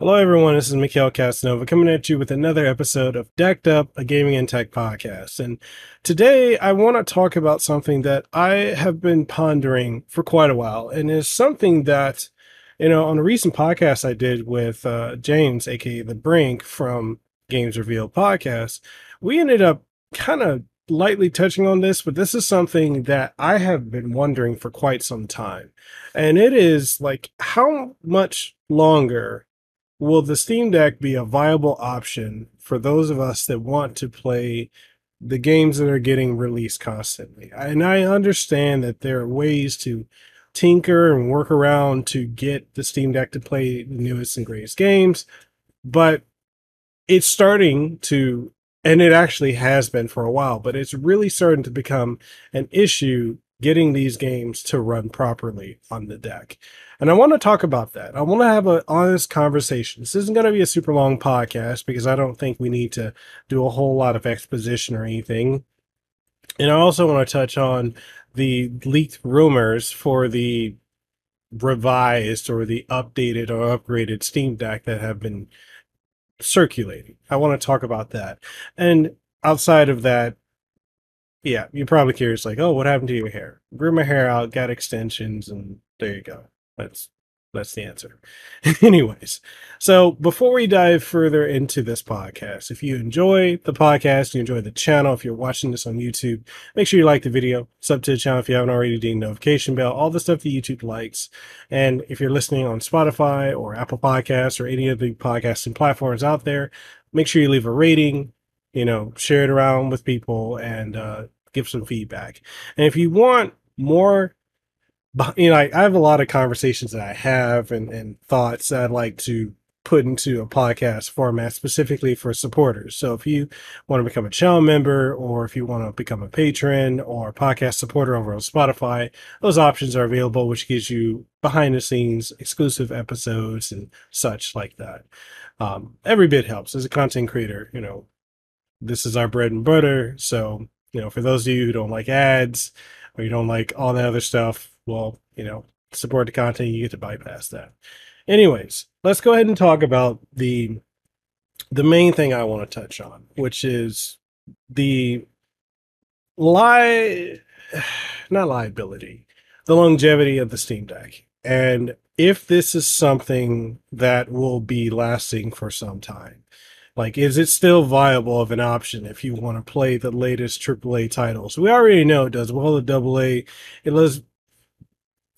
Hello, everyone. This is Mekel Kasanova coming at you with another episode of Decked Up, a gaming and tech podcast. And today I want to talk about something that I have been pondering for quite a while, and is something that, you know, on a recent podcast I did with uh, James, aka The Brink from Games Revealed podcast, we ended up kind of lightly touching on this, but this is something that I have been wondering for quite some time. And it is like, how much longer will the Steam Deck be a viable option for those of us that want to play the games that are getting released constantly? And I understand that there are ways to tinker and work around to get the Steam Deck to play the newest and greatest games, but it's starting to and it actually has been for a while, but it's really starting to become an issue getting these games to run properly on the deck. And I want to talk about that. I want to have an honest conversation. This isn't going to be a super long podcast because I don't think we need to do a whole lot of exposition or anything. And I also want to touch on the leaked rumors for the revised or the updated or upgraded Steam Deck that have been circulating. I want to talk about that. And outside of that, yeah, you're probably curious, like, oh, what happened to your hair? Grew my hair out, got extensions, and there you go. That's that's the answer. Anyways, so before we dive further into this podcast, if you enjoy the podcast, you enjoy the channel, if you're watching this on YouTube, make sure you like the video, sub to the channel if you haven't already, ding notification bell, all the stuff that YouTube likes. And if you're listening on Spotify or Apple Podcasts or any of the podcasting platforms out there, make sure you leave a rating, you know, share it around with people and uh, give some feedback. And if you want more you know, I, I, have a lot of conversations that I have and, and thoughts I'd like to put into a podcast format specifically for supporters. So if you want to become a channel member or if you want to become a patron or podcast supporter over on Spotify, those options are available, which gives you behind the scenes exclusive episodes and such like that. Um, every bit helps as a content creator. You know, this is our bread and butter. So, you know, for those of you who don't like ads or you don't like all that other stuff, well, you know, support the content, you get to bypass that. Anyways, let's go ahead and talk about the the main thing I want to touch on, which is the lie not liability, the longevity of the Steam Deck. And if this is something that will be lasting for some time. Like, is it still viable of an option if you want to play the latest AAA titles? We already know it does well at AA. It does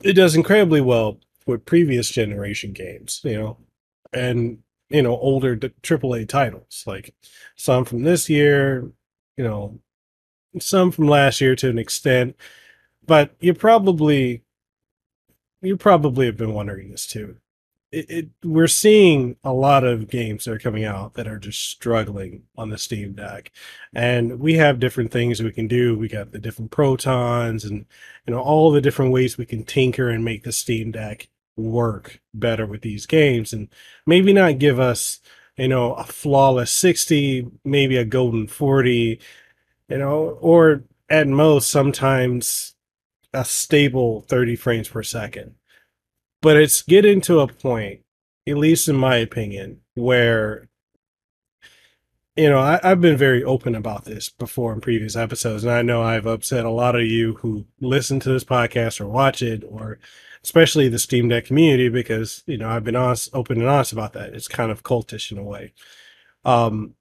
it does incredibly well with previous generation games, you know, and you know older AAA titles like some from this year, you know, some from last year to an extent, but you probably you probably have been wondering this too it, it, we're seeing a lot of games that are coming out that are just struggling on the Steam Deck, and we have different things we can do. We got the different protons, and you know all the different ways we can tinker and make the Steam Deck work better with these games, and maybe not give us you know a flawless 60, maybe a golden 40, you know, or at most sometimes a stable 30 frames per second but it's getting to a point, at least in my opinion, where you know I, have been very open about this before in previous episodes, and I know I've upset a lot of you who listen to this podcast or watch it, or especially the Steam Deck community, because you know I've been honest, open and honest about that. It's kind of cultish in a way. Um,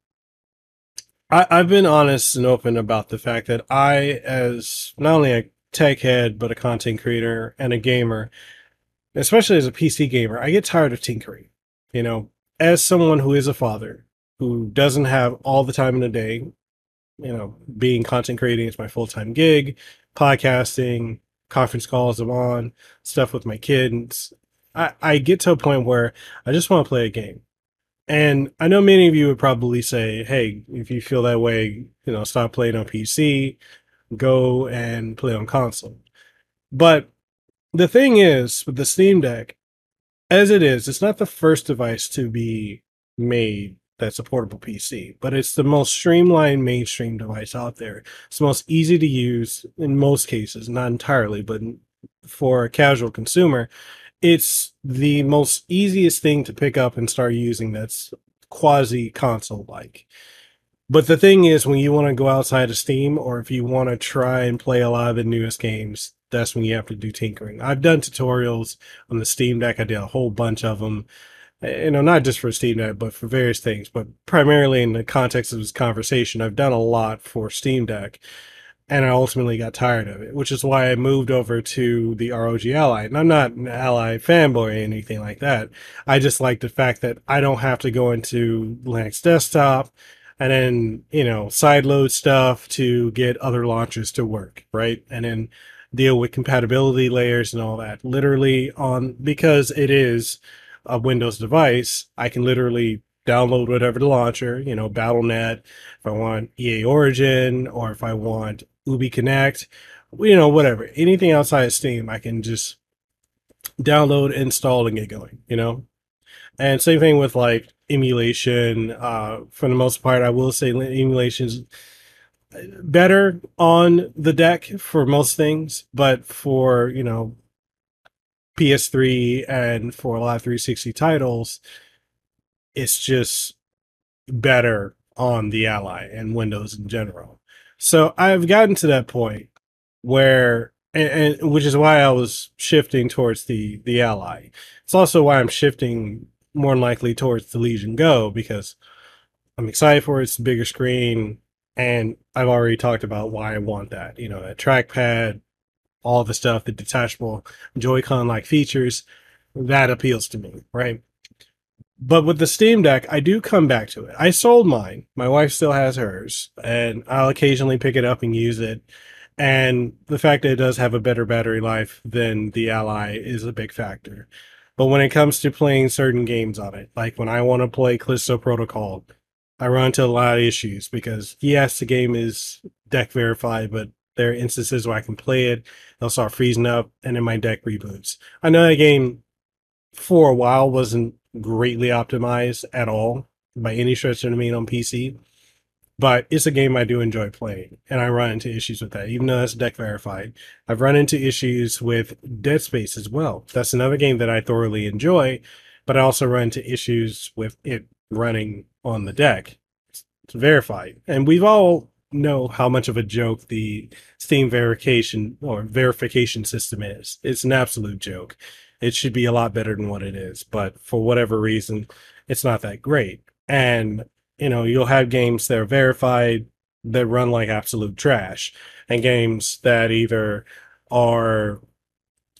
I, I've been honest and open about the fact that I, as not only a tech head but a content creator and a gamer, especially as a PC gamer, I get tired of tinkering. You know, as someone who is a father who doesn't have all the time in the day, you know, being content creating is my full time gig, podcasting, conference calls I'm on, stuff with my kids. I, I get to a point where I just want to play a game. And I know many of you would probably say, hey, if you feel that way, you know, stop playing on PC, go and play on console. But the thing is with the Steam Deck, as it is, it's not the first device to be made that's a portable PC, but it's the most streamlined mainstream device out there. It's the most easy to use in most cases, not entirely, but for a casual consumer, it's the most easiest thing to pick up and start using that's quasi console like. But the thing is, when you want to go outside of Steam, or if you want to try and play a lot of the newest games, that's when you have to do tinkering. I've done tutorials on the Steam Deck. I did a whole bunch of them. Uh, you know, not just for Steam Deck, but for various things. But primarily in the context of this conversation, I've done a lot for Steam Deck and I ultimately got tired of it, which is why I moved over to the ROG Ally. And I'm not an Ally fanboy or anything like that. I just like the fact that I don't have to go into Linux desktop and then, you know, sideload stuff to get other launchers to work, right? And then deal with compatibility layers and all that. Literally on, because it is a Windows device, I can literally download whatever the launcher, you know, BattleNet, if I want EA Origin, or if I want Ubi Connect, you know, whatever. Anything outside of Steam, I can just download, install, and get going, you know? And same thing with like emulation. Uh, for the most part, I will say emulation's better on the deck for most things, but for, you know, PS3 and for a lot of 360 titles, it's just better on the Ally and Windows in general. So I've gotten to that point where, and, and, which is why I was shifting towards the the Ally. It's also why I'm shifting more likely towards the Legion Go because I'm excited for it. It's a bigger screen, and I've already talked about why I want that. You know, that trackpad, all the stuff, the detachable Joy-Con like features, that appeals to me, right? But with the Steam Deck, I do come back to it. I sold mine. My wife still has hers, and I'll occasionally pick it up and use it. And the fact that it does have a better battery life than the Ally is a big factor. But when it comes to playing certain games on it, like when I want to play Callisto Protocol, I run into a lot of issues because yes, the game is deck verified, but there are instances where I can play it, they'll start freezing up, and then my deck reboots. I know that game for a while wasn't greatly optimized at all by any stretch of the mean on PC. But it's a game I do enjoy playing, and I run into issues with that, even though that's deck verified. I've run into issues with Dead Space as well. That's another game that I thoroughly enjoy, but I also run into issues with it running on the deck. to verify. And we've all know how much of a joke the Steam verification or verification system is. It's an absolute joke. It should be a lot better than what it is, but for whatever reason, it's not that great. And you know, you'll have games that are verified that run like absolute trash, and games that either are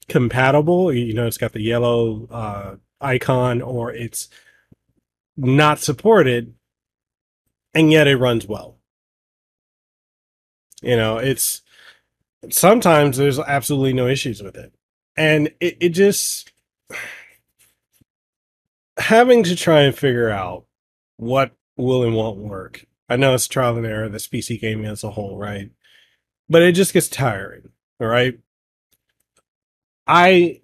compatible, you know, it's got the yellow uh, icon, or it's not supported, and yet it runs well. You know, it's sometimes there's absolutely no issues with it and it, it just having to try and figure out what will and won't work. I know it's trial and error, this PC gaming as a whole, right? But it just gets tiring, all right? I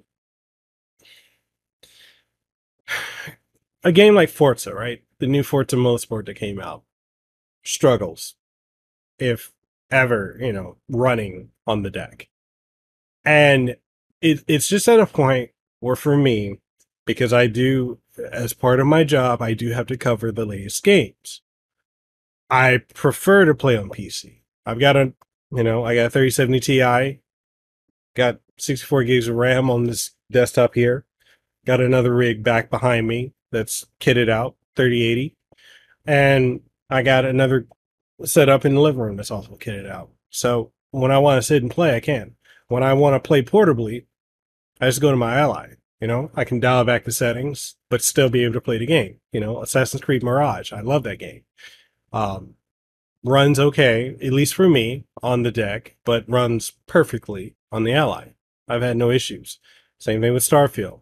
a game like Forza, right? The new Forza Motorsport that came out struggles, if ever, you know, running on the deck. And it, it's just at a point where for me, because I do, as part of my job, I do have to cover the latest games. I prefer to play on PC. I've got a, you know, I got a 3070 Ti, got 64 gigs of RAM on this desktop here, got another rig back behind me that's kitted out, 3080, and I got another set up in the living room that's also kitted out. So when I want to sit and play, I can. When I want to play portably, I just go to my ally. You know, I can dial back the settings, but still be able to play the game. You know, Assassin's Creed Mirage. I love that game. Um, runs okay, at least for me, on the deck, but runs perfectly on the ally. I've had no issues. Same thing with Starfield.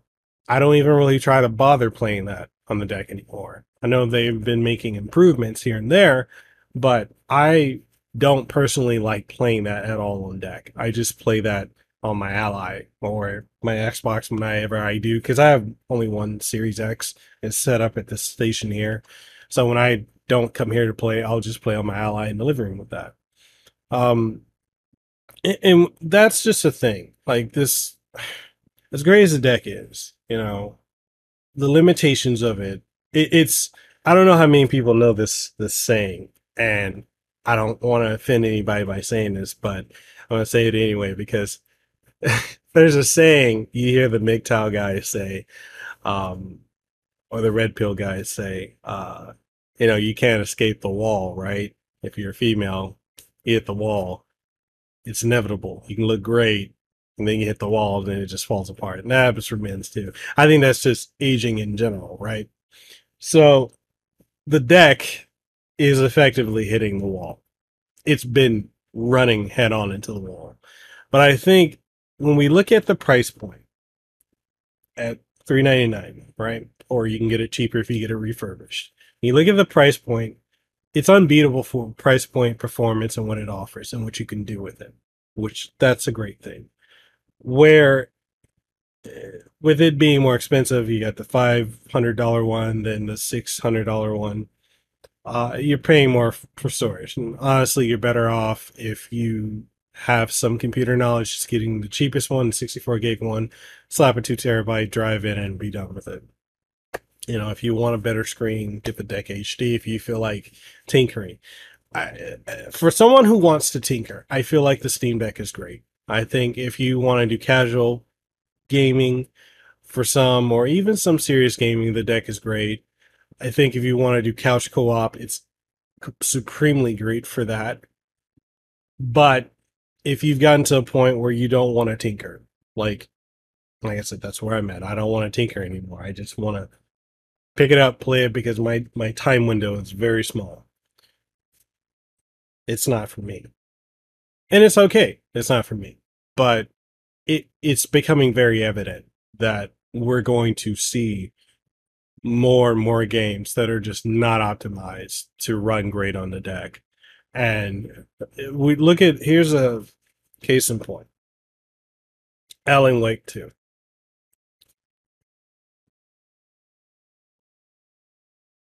I don't even really try to bother playing that on the deck anymore. I know they've been making improvements here and there, but I don't personally like playing that at all on deck. I just play that on my Ally or my Xbox whenever I do, because I have only one Series X. It's set up at the station here. So when I don't come here to play, I'll just play on my Ally in the living room with that. Um, and, and that's just a thing. Like this, as great as the deck is, you know, the limitations of it, it it's I don't know how many people know this this saying, and I don't want to offend anybody by saying this, but I'm gonna say it anyway because there's a saying you hear the MGTOW guys say, um, or the red pill guys say, uh, you know, you can't escape the wall, right? If you're a female, you hit the wall. It's inevitable. You can look great, and then you hit the wall, and then it just falls apart. And that happens for men's too. I think that's just aging in general, right? So the deck is effectively hitting the wall. It's been running head on into the wall. But I think when we look at the price point at 399 right or you can get it cheaper if you get it refurbished When you look at the price point it's unbeatable for price point performance and what it offers and what you can do with it which that's a great thing where eh, with it being more expensive you got the $500 one then the $600 one uh, you're paying more for storage and honestly you're better off if you have some computer knowledge, just getting the cheapest one, 64 gig one, slap a two terabyte drive in and be done with it. You know, if you want a better screen, get the Deck HD. If you feel like tinkering, I, for someone who wants to tinker, I feel like the Steam Deck is great. I think if you want to do casual gaming for some, or even some serious gaming, the deck is great. I think if you want to do couch co-op, it's supremely great for that. But if you've gotten to a point where you don't want to tinker, like like I said, that's where I'm at. I don't want to tinker anymore. I just want to pick it up, play it because my my time window is very small. It's not for me. And it's okay. It's not for me. But it it's becoming very evident that we're going to see more and more games that are just not optimized to run great on the deck. And we look at here's a case in point. Alan Wake 2.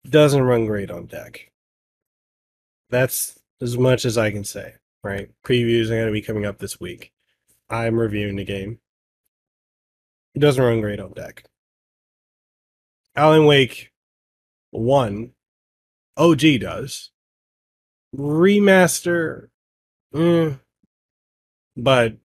Doesn't run great on deck. That's as much as I can say, right? Previews are going to be coming up this week. I'm reviewing the game. It doesn't run great on deck. Alan Wake 1, OG does remaster, mm, but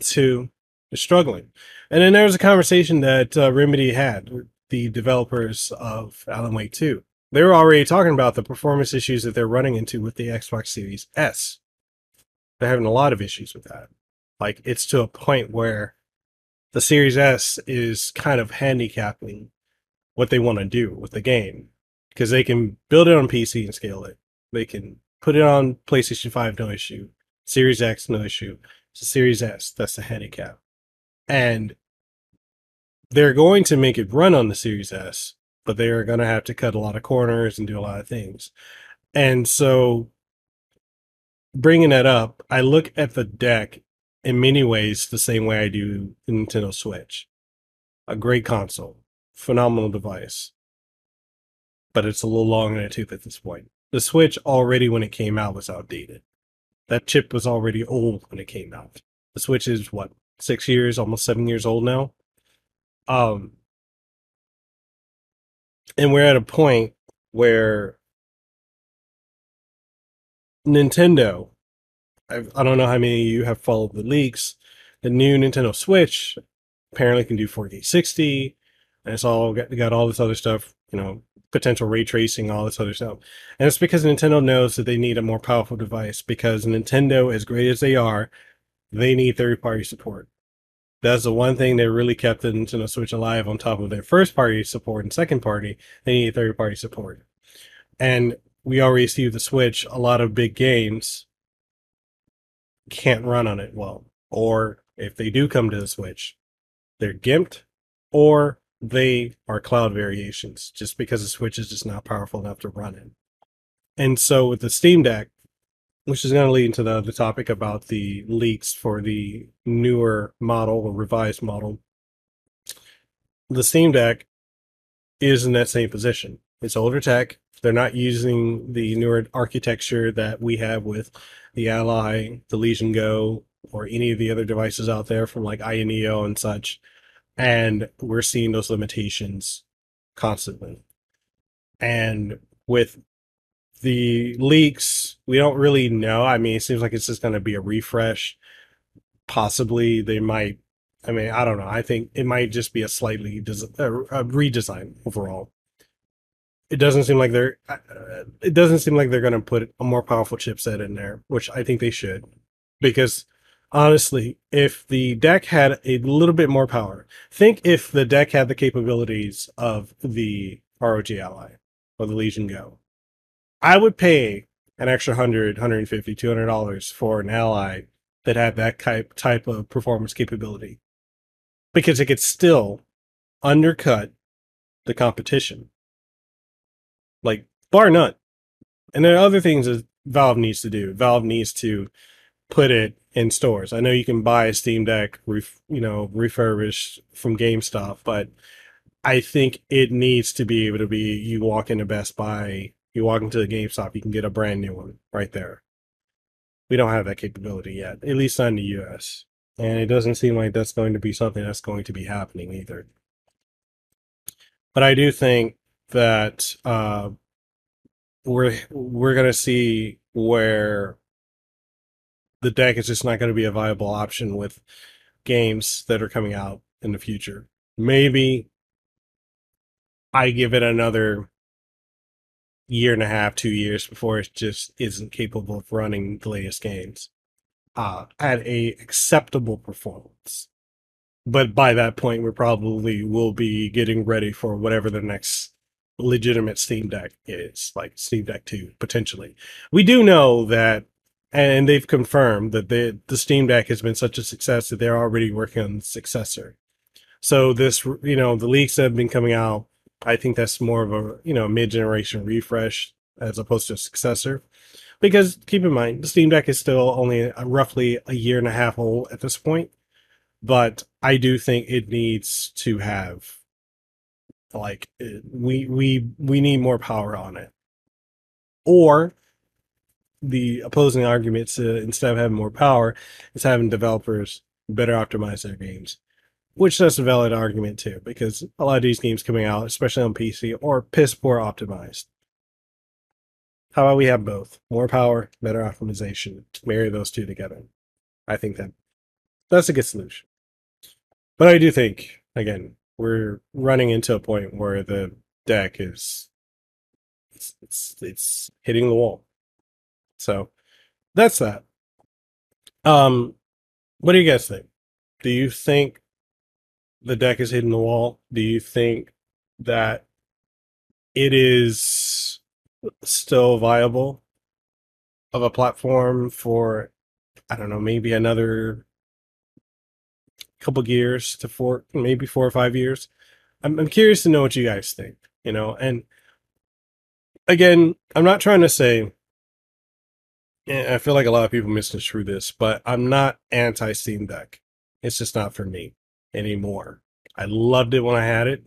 two is struggling. And then there was a conversation that uh, Remedy had with the developers of Alan Wake 2. They were already talking about the performance issues that they're running into with the Xbox Series S. They're having a lot of issues with that. Like, it's to a point where the Series S is kind of handicapping what they want to do with the game because they can build it on PC and scale it. They can put it on PlayStation 5, no issue. Series X, no issue. It's a Series S, that's the handicap. And they're going to make it run on the Series S, but they are going to have to cut a lot of corners and do a lot of things. And so, bringing that up, I look at the deck in many ways the same way I do the Nintendo Switch. A great console, phenomenal device, but it's a little long in the tooth at this point the Switch already when it came out was outdated. That chip was already old when it came out. The Switch is what six years, almost seven years old now. Um, and we're at a point where Nintendo, I've, I do not know how many of you have followed the leaks. The new Nintendo Switch apparently can do 4K 60, and it's all got, got all this other stuff, you know, potential ray tracing, all this other stuff. And it's because Nintendo knows that they need a more powerful device because Nintendo, as great as they are, they need third party support. That's the one thing that really kept the Nintendo Switch alive on top of their first party support and second party. They need third party support. And we already see the Switch, a lot of big games can't run on it well. Or if they do come to the Switch, they're gimped or they are cloud variations just because the Switch is just not powerful enough to run it. And so with the Steam Deck, which is going to lead into the other topic about the leaks for the newer model or revised model, the Steam Deck is in that same position. It's older tech. They're not using the newer architecture that we have with the Ally, the Legion Go, or any of the other devices out there from like AYANEO and such And we're seeing those limitations constantly. And with the leaks, we don't really know. I mean, it seems like it's just going to be a refresh. Possibly they might. I mean, I don't know. I think it might just be a slightly des- a redesign overall. It doesn't seem like they're. Uh, it doesn't seem like they're going to put a more powerful chipset in there, which I think they should, because honestly, if the deck had a little bit more power, think if the deck had the capabilities of the ROG Ally or the Legion Go. I would pay an extra 100 150 200 dollars for an ally that had that type type of performance capability. Because it could still undercut the competition. Like bar none. And there are other things that valve needs to do. Valve needs to put it in stores. I know you can buy a steam deck ref, you know refurbished from gamestop but i think it needs to be able to be you walk into best buy you walk into the GameStop, you can get a brand new one right there. We don't have that capability yet, at least not in the US. And it doesn't seem like that's going to be something that's going to be happening either. But I do think that uh, we're we're going to see where the deck is just not going to be a viable option with games that are coming out in the future. Maybe I give it another year and a half, two years before it just isn't capable of running the latest games uh, at a acceptable performance. But by that point, we probably will be getting ready for whatever the next legitimate Steam Deck is, like Steam Deck 2, potentially. We do know that, and they've confirmed that the, the Steam Deck has been such a success that they're already working on the successor. So this, you know, the leaks have been coming out I think that's more of a you know mid generation refresh as opposed to a successor. Because keep in mind, the Steam Deck is still only roughly a year and a half old at this point, but I do think it needs to have like we we we need more power on it, or the opposing arguments uh, instead of having more power is having developers better optimize their games which that's a valid argument too, because a lot of these games coming out, especially on PC, are piss poor optimized. How about we have both? More power, better optimization. Marry those two together. I think that that's a good solution. But I do think, again, we're running into a point where the deck is it's it's, it's hitting the wall. So that's that. Um what do you guys think? Do you think the deck is hitting the wall, do you think that it is still viable of a platform for I don't know, maybe another couple years to four, maybe four or five years. I'm, I'm curious to know what you guys think, you know, and again, I'm not trying to say, I feel like a lot of people misconstrue this, but I'm not anti Steam Deck. It's just not for me anymore. I loved it when I had it.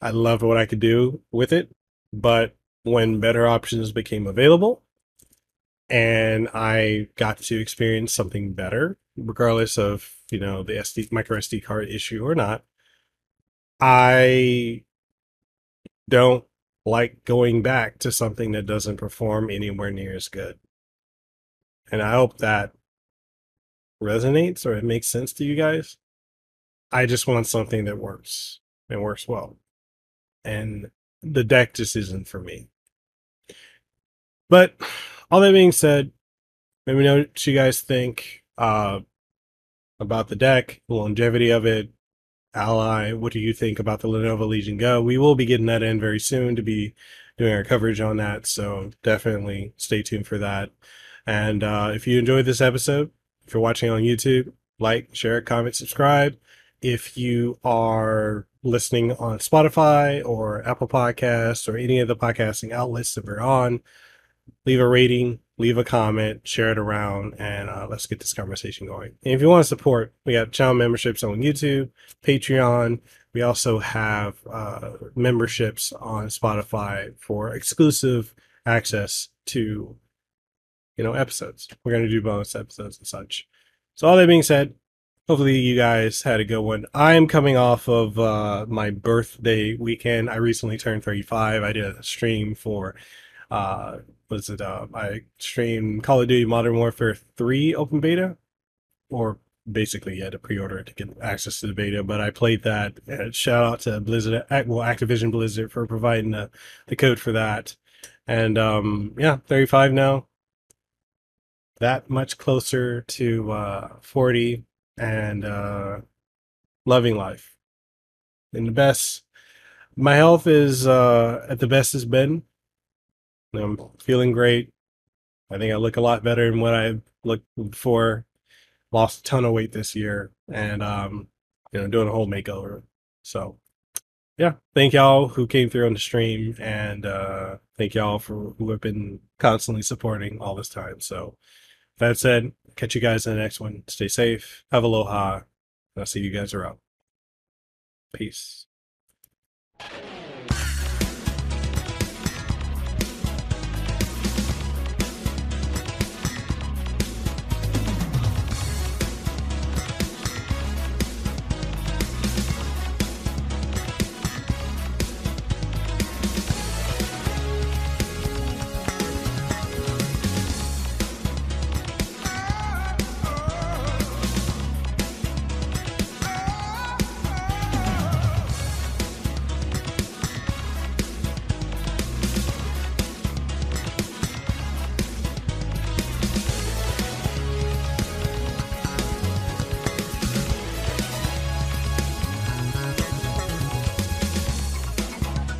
I loved what I could do with it. But when better options became available and I got to experience something better, regardless of, you know, the SD micro SD card issue or not, I don't like going back to something that doesn't perform anywhere near as good. And I hope that resonates or it makes sense to you guys. I just want something that works and works well. And the deck just isn't for me. But all that being said, let me know what you guys think uh, about the deck, the longevity of it, Ally. What do you think about the Lenovo Legion Go? We will be getting that in very soon to be doing our coverage on that. So definitely stay tuned for that. And uh, if you enjoyed this episode, if you're watching on YouTube, like, share, comment, subscribe if you are listening on Spotify or Apple Podcasts or any of the podcasting outlets that we're on, leave a rating, leave a comment, share it around, and uh, let's get this conversation going. And if you want to support, we got channel memberships on YouTube, Patreon. We also have uh, memberships on Spotify for exclusive access to, you know, episodes. We're going to do bonus episodes and such. So all that being said, Hopefully, you guys had a good one. I am coming off of uh, my birthday weekend. I recently turned 35. I did a stream for, uh, was it, uh, I streamed Call of Duty Modern Warfare 3 open beta, or basically you had to pre-order it to get access to the beta, but I played that. And shout out to Blizzard, well, Activision Blizzard for providing the, the code for that. And um, yeah, 35 now. That much closer to uh, 40 and uh, loving life. In the best, my health is uh, at the best it's been. I'm feeling great. I think I look a lot better than what I looked before. Lost a ton of weight this year, and um, you know, doing a whole makeover. So, yeah, thank y'all who came through on the stream, and uh, thank y'all for who have been constantly supporting all this time. So, that said, catch you guys in the next one. Stay safe. Have aloha. I'll see you guys around. Peace.